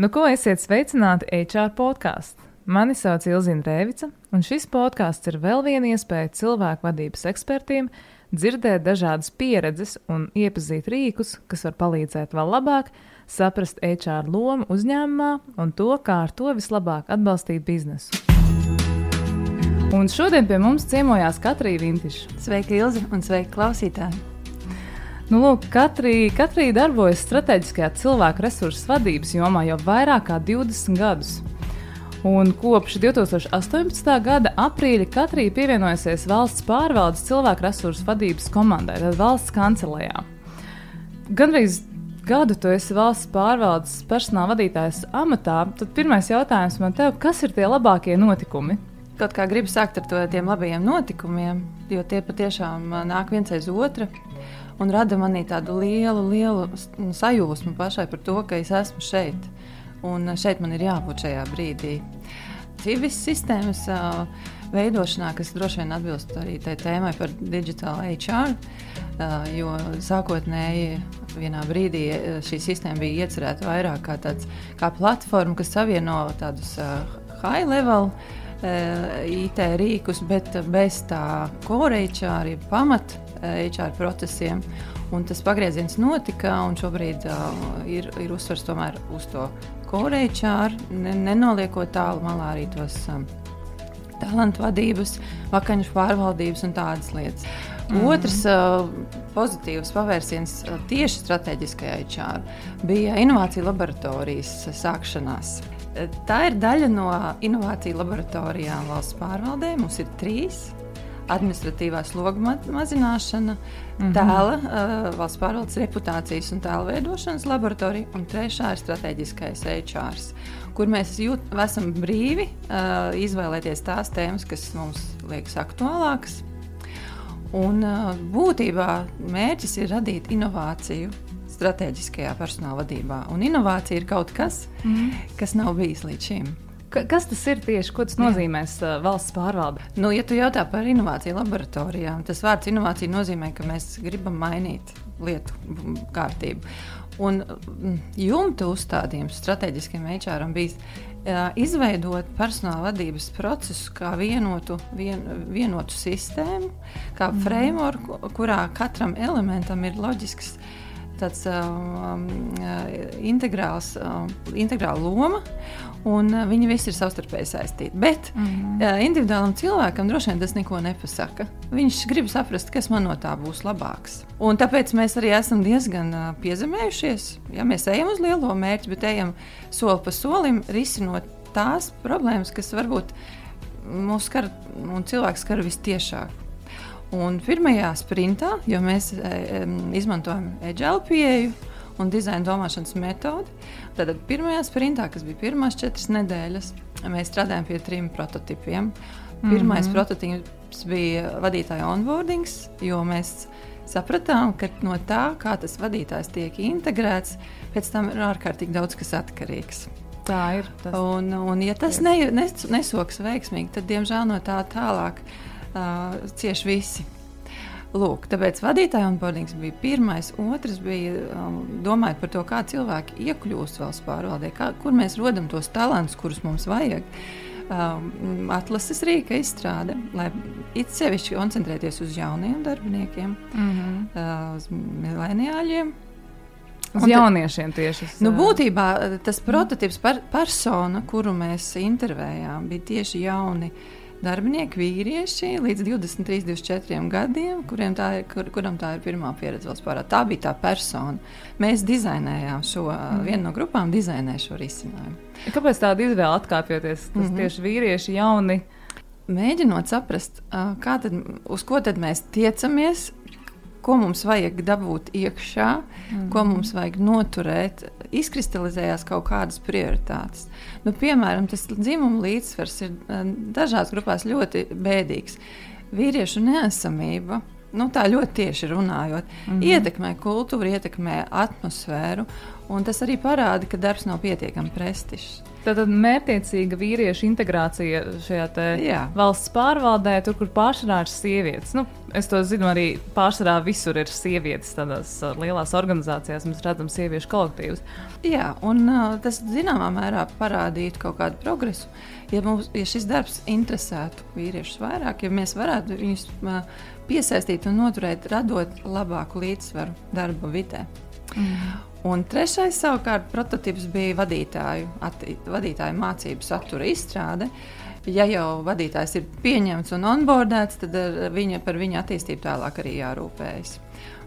Nu, ko esiet sveicināti HR podkāstā? Mani sauc Ilzina Rēvica, un šis podkāsts ir vēl viena iespēja cilvēku vadības ekspertiem dzirdēt dažādas pieredzes un iepazīt rīkus, kas var palīdzēt vēl labāk saprast HR lomu uzņēmumā un to, kā ar to vislabāk atbalstīt biznesu. Un šodien pie mums ciemojās Katrīna Vintiša. Sveika, Ilzi, un sveika klausītāji! Nu, lūk, katrī, katrī darbojas strateģiskajā cilvēku resursu vadības jomā jau vairāk kā 20 gadus. Un kopš 2018. gada aprīļa Katrīna pievienojusies valsts pārvaldes cilvēku resursu vadības komandai, tad valsts kancelējā. Gandrīz gadu tu esi valsts pārvaldes personāla vadītājs amatā, tad pirmais jautājums man te, kas ir tie labākie notikumi? Kaut kā gribu sākt ar to, tiem labajiem notikumiem, jo tie patiešām nāk viens aiz otra un rada manī tādu lielu, lielu sajūsmu pašai par to, ka es esmu šeit. Un šeit man ir jābūt šajā brīdī. Civis sistēmas uh, veidošanā, kas droši vien atbilst arī tai tēmai par digitālu HR, uh, jo sākotnēji vienā brīdī šī sistēma bija iecerēta vairāk kā, tāds, kā platforma, kas savieno tādus uh, high level IT rīkus, bet bez tā core HR, pamat HR procesiem. Un tas pagrieziens notika, un šobrīd uh, ir, ir uzsvers tomēr uz to korejčāru, ne, nenoliekot tālu malā arī tos um, talantu vadības, vakaņu pārvaldības un tādas lietas. Mm. Otrs uh, pozitīvs pavērsiens uh, tieši strateģiskajā HR bija inovāciju laboratorijas sākšanās. Tā ir daļa no inovāciju laboratorijām valsts pārvaldē. Mums ir trīs administratīvā sloga ma mazināšana, mm -hmm. tēla, uh, valsts pārvaldes reputācijas un tēla veidošanas laboratorija, un trešā ir strateģiskais HR, kur mēs jūt, esam brīvi uh, izvēlēties tās tēmas, kas mums liekas aktuālākas. Un uh, būtībā mērķis ir radīt inovāciju strateģiskajā personāla vadībā. Un inovācija ir kaut kas, mm -hmm. kas nav bijis līdz šim. Kas tas ir tieši? Ko tas nozīmēs uh, valsts pārvalde? Nu, ja tu jautā par inovāciju laboratorijām, tas vārds inovācija nozīmē, ka mēs gribam mainīt lietu kārtību. Un jumta uzstādījums strateģiskiem HR bija uh, izveidot personāla vadības procesu kā vienotu, vien, vienotu sistēmu, kā mm. framework, kurā katram elementam ir loģisks tāds um, integrāls, um, integrāla loma, un uh, viņi visi ir savstarpēji saistīti. Bet mm -hmm. individuālam cilvēkam droši vien tas neko nepasaka. Viņš grib saprast, kas man no tā būs labāks. Un tāpēc mēs arī esam diezgan uh, piezemējušies. Ja mēs ejam uz lielo mērķi, bet ejam soli pa solim, risinot tās problēmas, kas varbūt mūs skar un cilvēks skar vistiešāk. Un pirmajā sprintā, jo mēs e, izmantojam agile pieeju un dizaina domāšanas metodi, tad pirmajā sprintā, kas bija pirmās četras nedēļas, mēs strādājām pie trim prototipiem. Pirmais mm -hmm. prototyps bija vadītāja onboardings, jo mēs sapratām, ka no tā, kā tas vadītājs tiek integrēts, pēc tam ir ārkārtīgi daudz kas atkarīgs. Tā ir. Tas... Un, un, ja tas ne, nes, nesoks veiksmīgi, tad, diemžēl, no tā tālāk uh, cieši visi. Lūk, tāpēc vadītāja onboardings bija pirmais. Otrs bija um, domājot par to, kā cilvēki iekļūst valsts pārvaldē, kā, kur mēs rodam tos talantus, kurus mums vajag. Um, atlases rīka izstrāde, lai it sevišķi koncentrēties uz jauniem darbiniekiem, mm -hmm. uh, uz mileniāļiem. Uz Un jauniešiem tieši tas nu, būtībā tas prototyps, par, persona, kuru mēs intervējām, bija tieši jauni uh, darbinieki, vīrieši līdz 23, 24 gadiem, kuriem tā ir, kur, kuram tā ir pirmā pieredze valsts pārā. Tā bija tā persona. Mēs dizainējām šo, mm. viena no grupām dizainēja šo risinājumu. Kāpēc tāda izvēle atkāpjoties? Tas mm -hmm. tieši vīrieši jauni. Mēģinot saprast, tad, uz ko tad mēs tiecamies, ko mums vajag dabūt iekšā, mm. ko mums vajag noturēt, izkristalizējās kaut kādas prioritātes. Nu, piemēram, tas dzimuma līdzsvars ir eh, dažās grupās ļoti bēdīgs. Vīriešu neesamība. Nu, tā ļoti tieši runājot, mm -hmm. ietekmē kultūru, ietekmē atmosfēru. Un tas arī parāda, ka darbs nav pietiekami prestižs. Tātad mērķiecīga vīriešu integrācija šajā valsts pārvaldē, tur, kur pārsvarā ir sievietes. Nu, es to zinu, arī pārsvarā visur ir sievietes. Tādās uh, lielās organizācijās mēs redzam sieviešu kolektīvus. Jā, un uh, tas zināmā mērā parādītu kaut kādu progresu. Ja, mums, ja šis darbs interesētu vīriešus vairāk, ja mēs varētu viņus uh, piesaistīt un noturēt, radot labāku līdzsvaru darba vidē. Mm. Un trešais savukārt prototyps bija vadītāju, atti, vadītāju mācību satura izstrāde. Ja jau vadītājs ir pieņemts un onboardēts, tad viņa, par viņa attīstību tālāk arī jārūpējas.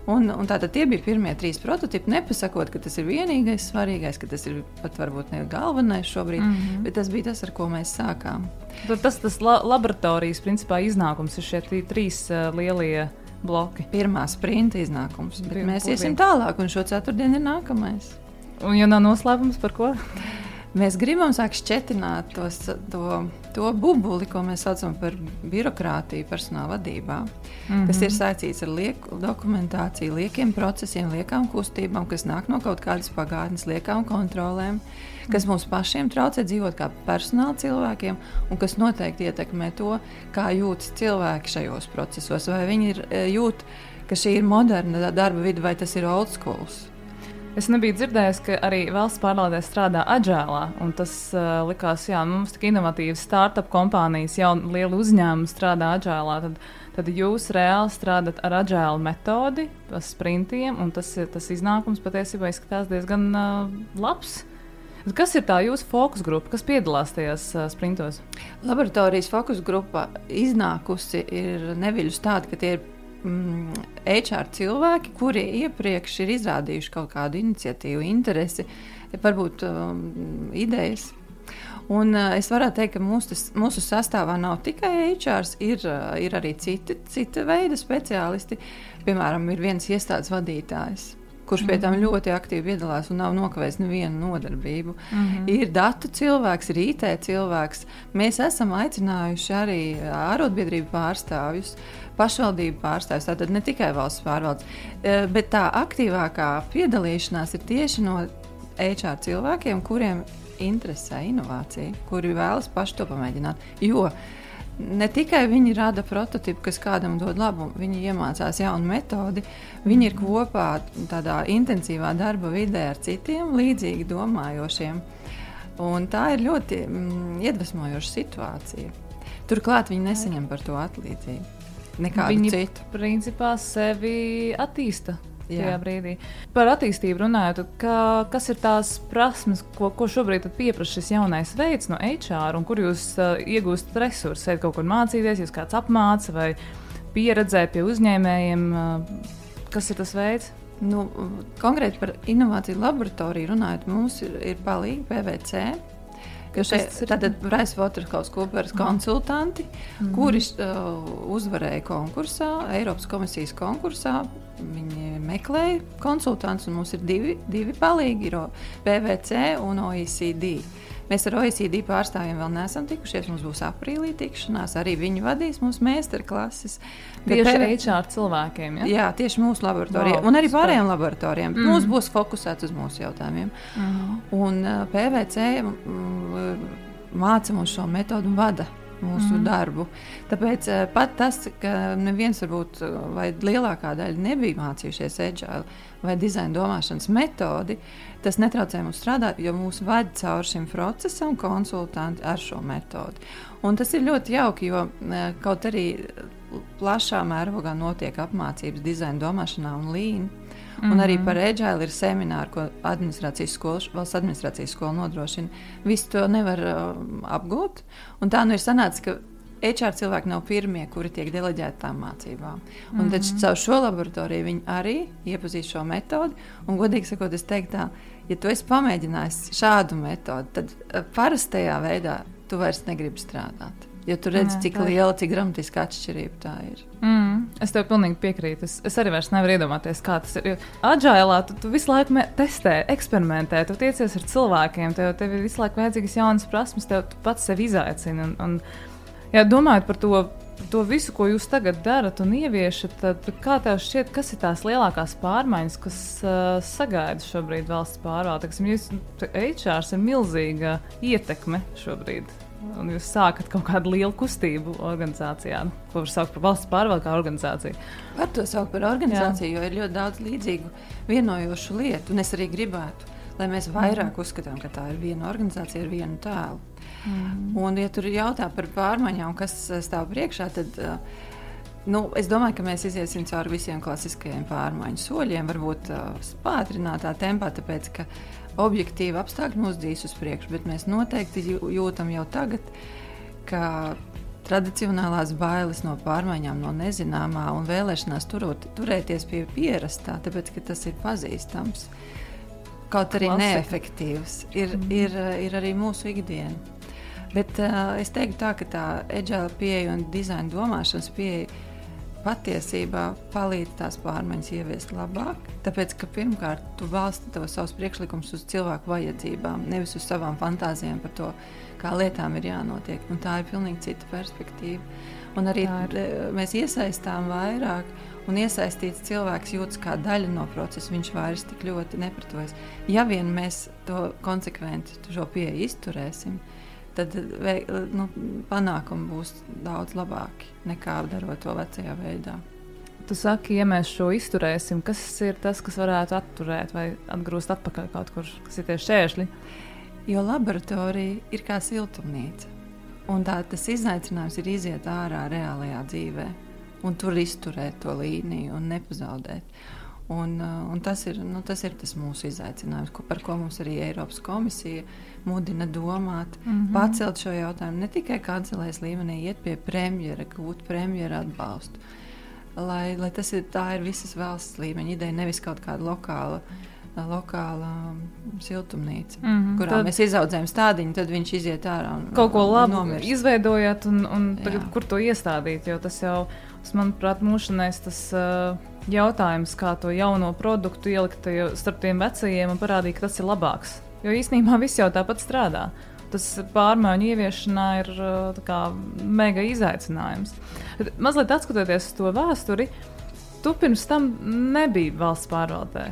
Un, un tātad tie bija pirmie trīs prototypi. Nepasakot, ka tas ir vienīgais svarīgais, ka tas ir pat varbūt ne galvenais šobrīd, mm -hmm. bet tas bija tas, ar ko mēs sākām. Tad tas tas la laboratorijas principā iznākums ir šie trīs uh, lielie bloki. Pirmā sprinta iznākums, bet Pirmā mēs iesim tālāk, un šo ceturtdienu ir nākamais. Un, ja nav noslēpums par ko? Mēs gribam sākt šķietināt tos, to, to bubuli, ko mēs saucam par birokrātiju personāla vadībā, mm -hmm. kas ir saistīts ar lieku dokumentāciju, liekiem procesiem, liekām kustībām, kas nāk no kaut kādas pagātnes, liekām kontrolēm, kas mums pašiem traucē dzīvot kā personāla cilvēkiem, un kas noteikti ietekmē to, kā jūtas cilvēki šajos procesos. Vai viņi ir, e, jūt, ka šī ir moderna darba vide, vai tas ir old schools. Es nebiju dzirdējis, ka arī valsts pārvaldē strādā agilā. Tas uh, likās, ka mums tik inovatīvas startup kompānijas, jau liela uzņēmuma strādā agilā. Tad, tad jūs reāli strādājat ar agilu metodi, ar sprintiem, un tas, tas iznākums patiesībā izskatās diezgan uh, labs. Kas ir tā jūsu fokus grupa, kas piedalās tajos uh, sprintos? Laboratorijas fokus grupa iznākusi ir neviļus tāda, ka tie ir mm, HR cilvēki, kuri iepriekš ir izrādījuši kaut kādu iniciatīvu, interesi, varbūt um, idejas. Un, uh, es varētu teikt, ka mūsu, tas, mūsu sastāvā nav tikai HR, ir, uh, ir arī citi, cita veida speciālisti. Piemēram, ir viens iestādes vadītājs kurš pie tam mhm. ļoti aktīvi piedalās un nav nokavējis nevienu nodarbību. Mm -hmm. Ir datu cilvēks, ir IT cilvēks. Mēs esam aicinājuši arī ārotbiedrību pārstāvjus. Pašvaldību pārstāvjus, tātad ne tikai valsts pārvaldes, bet tā aktīvākā piedalīšanās ir tieši no HR cilvēkiem, kuriem interesē inovācija, kuri vēlas paši to pamēģināt. Jo ne tikai viņi rada prototipu, kas kādam dod labumu, viņi iemācās jaunu metodi, viņi ir kopā tādā intensīvā darba vidē ar citiem līdzīgi domājošiem. Un tā ir ļoti mm, iedvesmojoša situācija. Turklāt viņi nesaņem par to atlīdzību. Nekādu viņi citu. Principā sevi attīsta tajā brīdī. Par attīstību runājot, kā, kas ir tās prasmes, ko, ko šobrīd pieprasa šis jaunais veids no HR, un kur jūs uh, iegūstat resursus, ejat kaut kur mācīties, jūs kāds apmāca vai pieredzē pie uzņēmējiem. Uh, kas ir tas veids? Nu, konkrēti par inovāciju laboratoriju runājot, mums ir, ir palīgi PVC. Šeit, tātad PricewaterhouseCoopers konsultanti, mm -hmm. kuri uh, uzvarēja konkursā, Eiropas komisijas konkursā Viņi meklēja konsultantus, un mums ir divi, divi palīgi, ir PVC un OECD. Mēs ar OECD pārstāvjiem vēl neesam tikušies. Mums būs aprīlī tikšanās. Arī viņi vadīs mūsu meistarklases. Tieši PV... HR cilvēkiem. Ja? Jā, tieši mūsu laboratorijā. Wow, un arī pārējiem laboratorijiem. Mm. Mums būs fokusēts uz mūsu jautājumiem. Mm. Un uh, PVC mm, māca mums šo metodu un vada mūsu mm. darbu. Tāpēc eh, pat tas, ka neviens varbūt eh, vai lielākā daļa nebija mācījušies agile vai dizaina domāšanas metodi, tas netraucē mums strādāt, jo mūs ved cauri šim procesam konsultanti ar šo metodi. Un tas ir ļoti jauki, jo eh, kaut arī plašā mērogā notiek apmācības dizaina domāšanā un līnija. Mm -hmm. Un arī mhm. par agile ir semināri, ko administrācijas skola, valsts administrācijas skola nodrošina. Visu to nevar uh, apgūt. Un tā nu ir sanācis, ka HR cilvēki nav pirmie, kuri tiek deleģēti tām mācībām. Un mm -hmm. tad caur šo laboratoriju viņi arī iepazīst šo metodi. Un, godīgi sakot, es teiktu, tā, ja tu esi pamēģinājis šādu metodi, tad uh, parastajā veidā tu vairs negribi strādāt. Jo tu redzi, cik liela, cik dramatiska atšķirība tā ir. Mm, es tev pilnīgi piekrītu. Es, es arī nevaru iedomāties, kā tas ir. Agilā tu, tu visu laiku testē, eksperimentē, tu tiecies ar cilvēkiem, tev, tev ir visu laiku vajadzīgas jaunas prasmes, tev pats sevi izaicini. Un, un, jā, domājot par to to visu, ko jūs tagad darat un ieviešat, tad kā tev šķiet, kas ir tās lielākās pārmaiņas, kas uh, sagaida šobrīd valsts pārvalde? Jūs HR ir milzīga ietekme šobrīd. Un jūs sākat kaut kādu lielu kustību organizācijā, ko var saukt par valsts pārvaldu kā organizāciju. Var to saukt par organizāciju, Jā. jo ir ļoti daudz līdzīgu vienojošu lietu. Un es arī gribētu, lai mēs vairāk mm. uzskatām, ka tā ir viena organizācija ar vienu tēlu. Mm. Un, ja tur jautā par pārmaiņām, kas eh, stāv priekšā, tad uh, nu, es domāju, ka mēs iziesim cauri visiem klasiskajiem pārmaiņu soļiem, varbūt uh, pātrinātā tempā, tāpēc ka objektīvi apstākļi mūs dīs uz priekšu, bet mēs noteikti jūtam jau tagad, ka tradicionālās bailes no pārmaiņām, no nezināmā un vēlēšanās turot, turēties pie pierastā, tāpēc ka tas ir pazīstams. Kaut arī Klasika. neefektīvs, ir, mm. ir, ir arī mūsu ikdiena. Bet uh, es teiktu, tā, ka tā agile pieeja un dizaina domāšanas pieeja patiesībā palīdz tās pārmaiņas ieviest labāk. Tāpēc, ka pirmkārt, tu balsti tos savus priekšlikumus uz cilvēku vajadzībām, nevis uz savām fantāzijām par to, kā lietām ir jānotiek. Un tā ir pilnīgi cita perspektīva. Un arī mēs iesaistām vairāk, un iesaistīts cilvēks jūtas kā daļa no procesa. Viņš vairs tik ļoti nepratojas. Ja vien mēs to konsekventi šo pieeju izturēsim, tad nu, panākumi būs daudz labāki nekā darot to vecajā veidā. Tu saki, ja mēs šo izturēsim, kas ir tas, kas varētu atturēt vai atgrūst atpakaļ kaut kur, kas ir tie šķēršļi? Jo laboratorija ir kā siltumnīca. Un tā, tas izaicinājums ir iziet ārā reālajā dzīvē un tur izturēt to līniju un nepazaudēt. Un, uh, un tas, ir, nu, tas ir tas mūsu izaicinājums, ko, par ko mums arī Eiropas komisija mudina domāt, mm -hmm. pacelt šo jautājumu ne tikai kancelēs līmenī, iet pie premjera, gūt premjera atbalstu. Lai, lai tas ir, ir visas valsts līmeņa ideja, nevis kaut kāda lokāla uh, lokāla um, siltumnīca, mm -hmm, kurā tad, mēs izaudzējam stādiņu, tad viņš iziet ārā un kaut ko labu izveidojat, un, un tagad, kur to iestādīt. Jo tas jau, manuprāt, mūžanais tas uh, jautājums, kā to jauno produktu ielikt starp tiem vecajiem un parādīt, ka tas ir labāks. Jo īsnībā viss jau tāpat strādā. Tas pārmaiņu ieviešanā ir kā, mega izaicinājums. Mazliet atskatoties uz to vēsturi, tu pirms tam nebija valsts pārvaldē.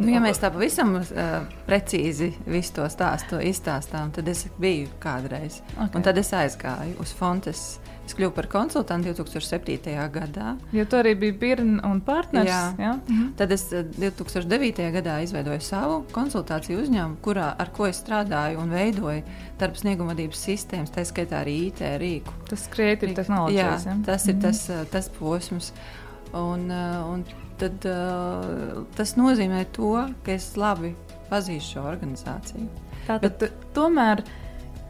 Nu, ja mēs tā pavisam uh, precīzi visu to stāstu izstāstām, tad es biju kādreiz. Okay. Un tad es aizgāju uz Fontes Es kļuvu par konsultantu 2007. gadā. Jo tu arī biji Birna un partneris. Jā. Jā? Mhm. Tad es 2009. Eh, gadā izveidoju savu konsultāciju uzņēmumu, kurā, ar ko es strādāju un veidoju darba snieguma vadības sistēmas, tā skaitā arī IT rīku. Tas kreatīvi tehnoloģijas. Jā, ja? tas ir mhm. tas, eh, tas posms. Un, eh, un tad, tas nozīmē to, ka es labi pazīstu šo organizāciju. Tātad, Bet, tomēr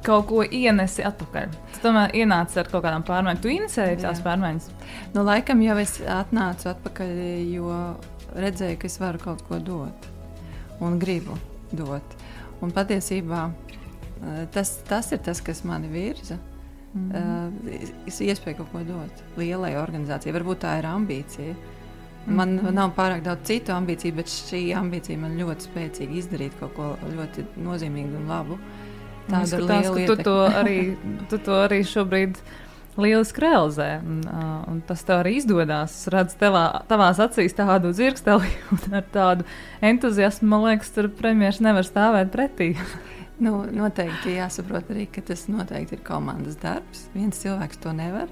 kaut ko ienesi atpakaļ. Tu tomēr ienāci ar kaut kādām pārmaiņām. Tu inicēji tās pārmaiņas. Nu, laikam jau es atnācu atpakaļ, jo redzēju, ka es varu kaut ko dot un gribu dot. Un patiesībā eh, tas, tas ir tas, kas mani virza. Mm -hmm. Es iespēju kaut ko dot lielai organizācijai. Varbūt tā ir ambīcija. Man mm -hmm. nav pārāk daudz citu ambīciju, bet šī ambīcija man ļoti spēcīgi izdarīt kaut ko ļoti nozīmīgu un labu. Uh, Tāda ir. Tu to arī, tu to arī šobrīd lieliski realizē. Un, uh, un tas tev arī izdodas. Es redzu, tevā, tavās acīs tādu dzirksteli un ar tādu entuziasmu, man liekas, tur premjerministrs nevar stāvēt pretī. nu, noteikti jāsaprot arī, ka tas noteikti ir komandas darbs. Viens cilvēks to nevar.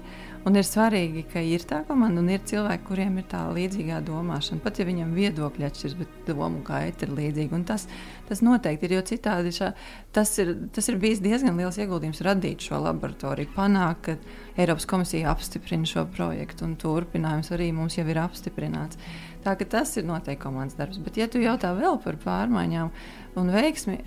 Un ir svarīgi, ka ir tā komanda un ir cilvēki, kuriem ir tā līdzīgā domāšana. Pat ja viņam viedokļi atšķiras, bet domu gaita ir līdzīga. Un tas, tas noteikti ir, jo citādi šā, tas, ir, tas ir bijis diezgan liels ieguldījums radīt šo laboratoriju, panākt, ka Eiropas komisija apstiprina šo projektu un turpinājums arī mums jau ir apstiprināts. Tā ka tas ir noteikti komandas darbs. Bet, ja tu jautā vēl par pārmaiņām un veiksmi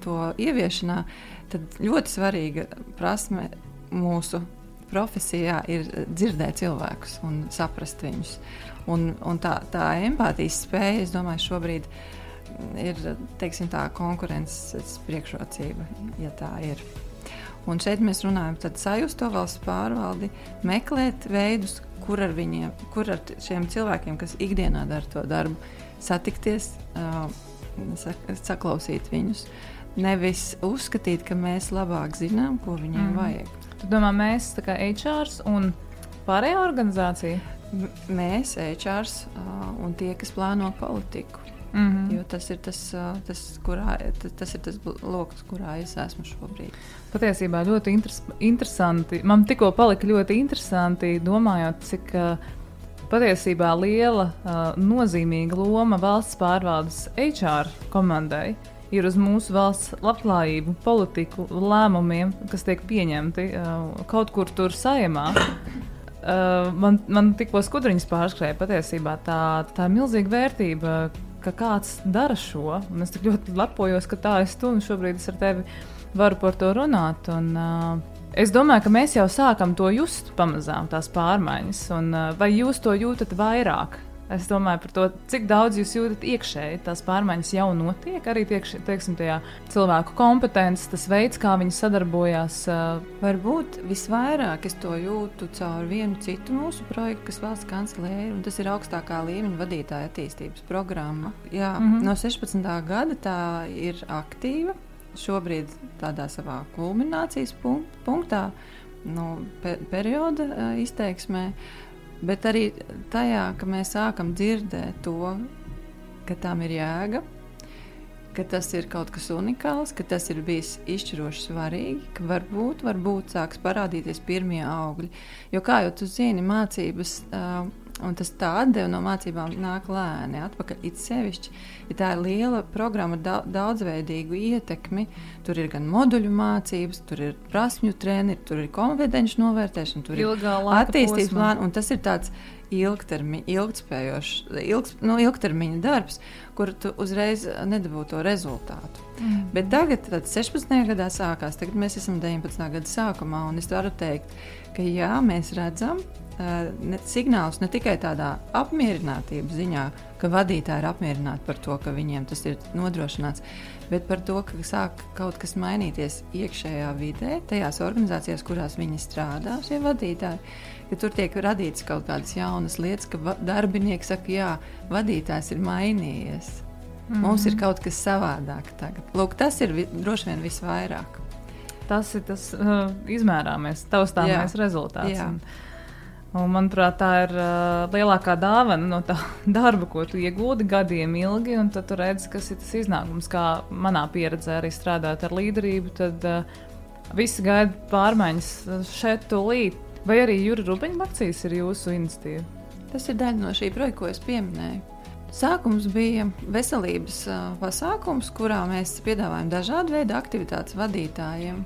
to ieviešanā, tad ļoti svarīga prasme mūsu profesijā ir dzirdēt cilvēkus un saprast viņus. Un, un tā, tā empātijas spēja, es domāju, šobrīd ir teiksim, tā konkurences priekšrocība, ja tā ir. Un šeit mēs runājam par sajūstu valsts pārvaldi, meklēt veidus, kur ar, viņiem, kur ar šiem cilvēkiem, kas ikdienā dara to darbu, satikties, saklausīt viņus. Nevis uzskatīt, ka mēs labāk zinām, ko viņiem mm. vajag. Tu domā, mēs tā kā HR un pārējā organizācija? M mēs, HR, un tie, kas plāno politiku. Mm -hmm. Jo tas ir tas, tas, kurā, tas ir tas lokus, kurā es esmu šobrīd. Patiesībā ļoti interes, interesanti. Man tikko palika ļoti interesanti, domājot, cik uh, patiesībā liela, uh, nozīmīga loma valsts pārvaldes HR komandai ir uz mūsu valsts labklājību, politiku, lēmumiem, kas tiek pieņemti kaut kur tur saimā. Man, man tikko skudriņas pārskrēja patiesībā tā, tā milzīga vērtība, ka kāds dara šo. Un es tik ļoti lepojos, ka tā es tu un šobrīd es ar tevi varu par to runāt. Un, uh, es domāju, ka mēs jau sākam to just pamazām, tās pārmaiņas. Un, vai jūs to jūtat vairāk? Es domāju par to, cik daudz jūs jūtat iekšēji. Tās pārmaiņas jau notiek, arī tiekš, teiksim, tajā cilvēku kompetences, tas veids, kā viņi sadarbojās. Varbūt visvairāk es to jūtu caur vienu citu mūsu projektu, kas valsts kancelēja, un tas ir augstākā līmeņa vadītāja attīstības programma. Jā, mm -hmm. No 16. gada tā ir aktīva. Šobrīd tādā savā kulminācijas punktā, nu, pe perioda izteiksmē. Uh, bet arī tajā, ka mēs sākam dzirdēt to, ka tam ir jēga, ka tas ir kaut kas unikāls, ka tas ir bijis izšķiroši svarīgi, ka varbūt, varbūt sāks parādīties pirmie augļi. Jo, kā jau tu zini, mācības. Uh, Un tas tā atdeve no mācībām nāk lēni, atpakaļ. It sevišķi, ja tā ir liela programma ar daudzveidīgu ietekmi, tur ir gan moduļu mācības, tur ir prasmju treniņi, tur ir kompetenci novērtēšana, tur ir attīstības plāns. Tas ir tāds ilgtermi, ilgspējošs, ilgs, nu, ilgtermiņa darbs, kur tu uzreiz nedabūji to rezultātu. Mm. Bet tagad, 16. gadā sākās, tagad mēs esam 19. gada sākumā, un es varu teikt, ka jā, mēs redzam, ne, signāls ne tikai tādā apmierinātības ziņā, ka vadītāji ir apmierināti par to, ka viņiem tas ir nodrošināts, bet par to, ka sāk kaut kas mainīties iekšējā vidē, tajās organizācijās, kurās viņi strādā, šie vadītāji. Ka tur tiek radītas kaut kādas jaunas lietas, ka darbinieki saka, jā, vadītājs ir mainījies. Mm -hmm. Mums ir kaut kas savādāk tagad. Lūk, tas ir vi, droši vien visvairāk. Tas ir tas uh, izmērāmais, taustāmais rezultāts. Jā. Un, Un, manuprāt, tā ir uh, lielākā dāvana no tā darba, ko tu iegūti gadiem ilgi. Tad tu redzi, kas ir tas iznākums. Kā manā pieredzē, arī strādājot ar līderību, tad uh, visi gaida pārmaiņas šeit, tūlīt. Vai arī Jūra Rubeņa akcijas ir jūsu iniciatīva? Tas ir daļa no šī projekta, ko es pieminēju. Sākums bija veselības pasākums, kurā mēs piedāvājam dažādu veidu aktivitātes vadītājiem.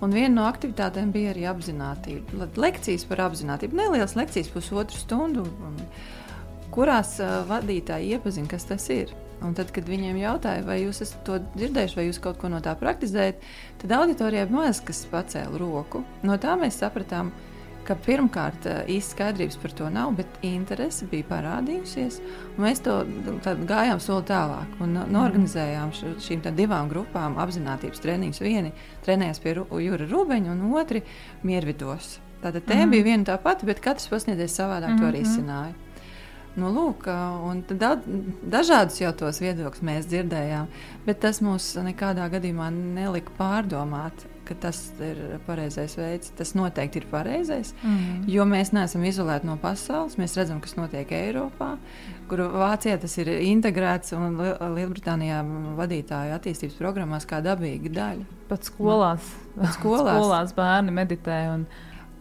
Un viena no aktivitātēm bija arī apziņotība. Lekcijas par apziņotību, nelielas lekcijas, pusotru stundu, kurās vadītāji iepazina, kas tas ir. Un tad, kad viņiem jautāja, vai jūs to dzirdējuši, vai jūs kaut ko no tā praktizējat, tad auditorijai maz kas pacēla roku. No tā mēs sapratām, ka ka pirmkārt eh, īsti skaidrības par to nav, bet interese bija parādījusies. Mēs to gājām soli tālāk un norganizējām šīm divām grupām apziņotības treniņus. Vieni trenējās pie Jūra Rūbeņa, un otri miervidos. Tātad tēma mm -hmm. bija viena tā pati, bet katrs pasniedzējis savādāk mm -hmm. to mhm. risināja. Nu, lūk, un daudz, dažādus jau tos viedokļus mēs dzirdējām, bet tas mums nekādā gadījumā nelika pārdomāt, ka tas ir pareizais veids. Tas noteikti ir pareizais, mm. jo mēs neesam izolēti no pasaules. Mēs redzam, kas notiek Eiropā, kur Vācijā tas ir integrēts un Lielbritānijā vadītāju attīstības programmās kā dabīga daļa. Pat skolās, Pat skolās. skolās bērni meditē. Un...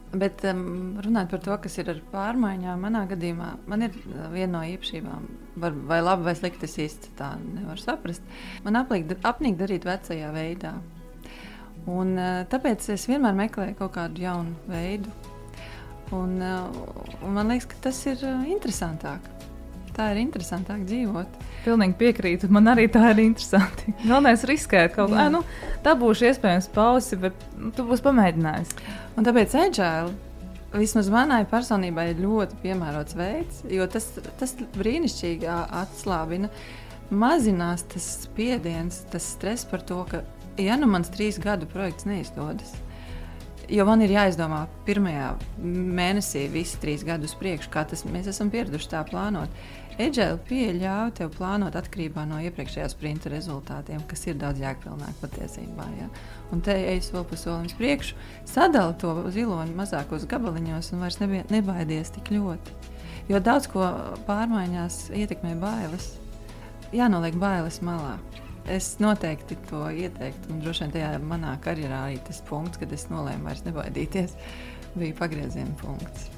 Bet um, runājot par to, kas ir ar pārmaiņām, manā gadījumā man ir uh, viena no īpašībām, var, vai labi vai slikti, es īsti tā nevaru saprast. Man apnīk darīt vecajā veidā. Un, uh, tāpēc es vienmēr meklēju kaut kādu jaunu veidu. Un, uh, un man liekas, ka tas ir interesantāk. Tā ir interesantāk dzīvot. Pilnīgi piekrītu. Man arī tā ir interesanti. Galvenais ir riskēt kaut ko. Nu, tā būs iespējams pausi, bet nu, tu būsi pamēģinājis. Un tāpēc agile. Vismaz manai personībai ir ļoti piemērots veids, jo tas, tas brīnišķīgi atslābina, mazinās tas spiediens, tas stress par to, ka, ja nu mans trīs gadu projekts neizdodas, jo man ir jāizdomā pirmajā mēnesī, visi trīs gadus priekš, kā tas mēs esam pieraduši tā plānot Agile pieeja ļauj tev plānot atkarībā no iepriekšējā sprinta rezultātiem, kas ir daudz jēgpilnāk patiesībā. Ja? Un te ejas vēl pa solim uz priekšu, sadali to ziloņu mazākos gabaliņos un vairs nebija, nebaidies tik ļoti. Jo daudz ko pārmaiņās ietekmē bailes. Jānoliek bailes malā. Es noteikti to ieteiktu, un droši vien tajā manā karjerā arī tas punkts, kad es nolēmu vairs nebaidīties, bija pagrieziena punkts.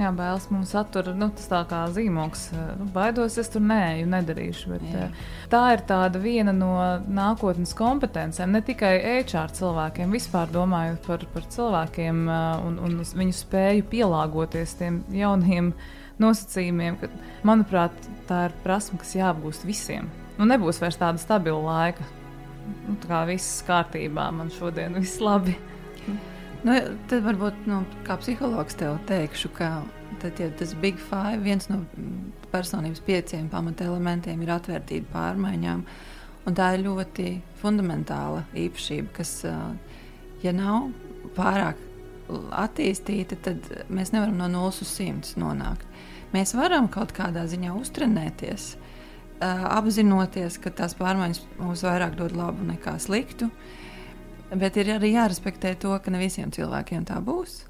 Jā, bailes mums attur, nu, tas tā kā zīmogs. Nu, baidos, es tur nē, nedarīšu. Bet, Jā. Eh, tā ir tāda viena no nākotnes kompetencēm, ne tikai HR cilvēkiem, vispār domājot par, par cilvēkiem eh, un, un viņu spēju pielāgoties tiem jauniem nosacījumiem. Ka, manuprāt, tā ir prasme, kas jāapgūst visiem. Nu, nebūs vairs tāda stabila laika. Nu, tā kā viss kārtībā, man šodien viss labi. Nu, tad varbūt nu, kā psihologs tev teikšu, ka tad, ja tas Big Five, viens no personības pieciem pamatelementiem ir atvērtība pārmaiņām. Tā ir ļoti fundamentāla īpašība, kas, ja nav pārāk attīstīta, tad mēs nevaram no 0 uz 100 nonākt. Mēs varam kaut kādā ziņā uztrenēties, apzinoties, ka tās pārmaiņas mums vairāk dod labu nekā sliktu. Bet ir arī jārespektē to, ka ne visiem cilvēkiem tā būs.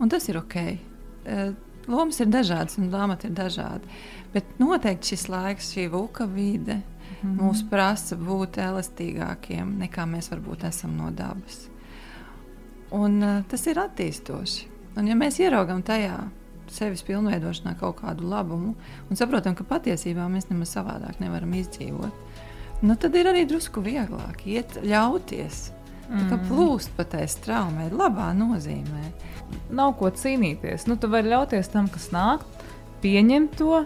Un tas ir ok. Eh, lomas ir dažādas, un lāmati ir dažādi. Bet noteikti šis laiks, šī vuka vide, mm -hmm. mūs prasa būt elastīgākiem nekā mēs varbūt esam no dabas. Un, uh, tas ir attīstoši. Un, ja mēs ieraugām tajā sevis pilnveidošanā kaut kādu labumu un saprotam, ka patiesībā mēs nemaz savādāk nevaram izdzīvot, nu, tad ir arī drusku vieglāk iet, ļauties Mm. Tā plūst pa tai straumē, labā nozīmē. Nav ko cīnīties. Nu, tu vari ļauties tam, kas nāk, pieņemt to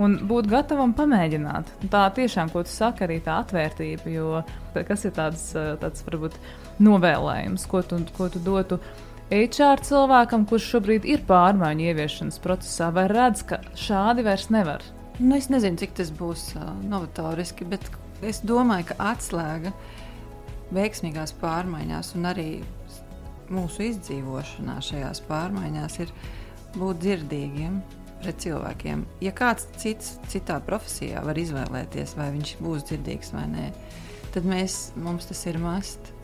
un būt gatavam pamēģināt. Tā tiešām, ko tu saki, arī tā atvērtība. Jo kas ir tāds, tāds varbūt, novēlējums, ko tu, ko tu dotu? HR cilvēkam, kurš šobrīd ir pārmaiņu ieviešanas procesā, vai redz, ka šādi vairs nevar? Nu, es nezinu, cik tas būs uh, novatoriski, bet es domāju, ka atslēga veiksmīgās pārmaiņās un arī mūsu izdzīvošanā šajās pārmaiņās ir būt dzirdīgiem pret cilvēkiem. Ja kāds cits, citā profesijā var izvēlēties, vai viņš būs dzirdīgs vai nē, tad mēs, mums tas ir mast.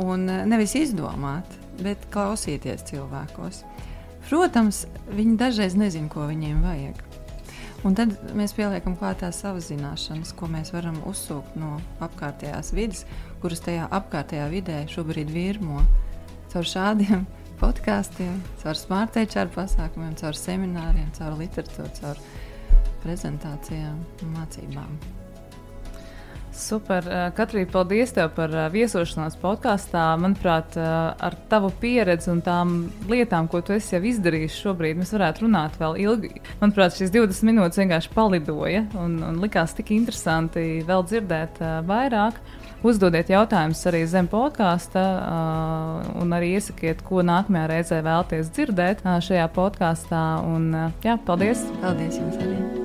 Un nevis izdomāt, bet klausīties cilvēkos. Protams, viņi dažreiz nezina, ko viņiem vajag. Un tad mēs pieliekam klāt tās savas zināšanas, ko mēs varam uzsūkt no apkārtējās vidas, kuras tajā apkārtējā vidē šobrīd virmo caur šādiem podkāstiem, caur smartphone pasākumiem, caur semināriem, caur literatūru, caur prezentācijām un mācībām. Super. Eh, Katrīna, paldies tev par eh, viesošanos podkāstā. Manuprāt, eh, ar tavu pieredzi un tām lietām, ko tu esi jau izdarījis šobrīd, mēs varētu runāt vēl ilgi. Manuprāt, šīs 20 minūtes vienkārši palidoja un, un likās tik interesanti vēl dzirdēt vairāk. Uzdodiet jautājumus arī zem podkāsta, un arī iesakiet, ko nākamajā reizē vēlaties dzirdēt šajā podkāstā. Un, jā, paldies! Paldies jums arī!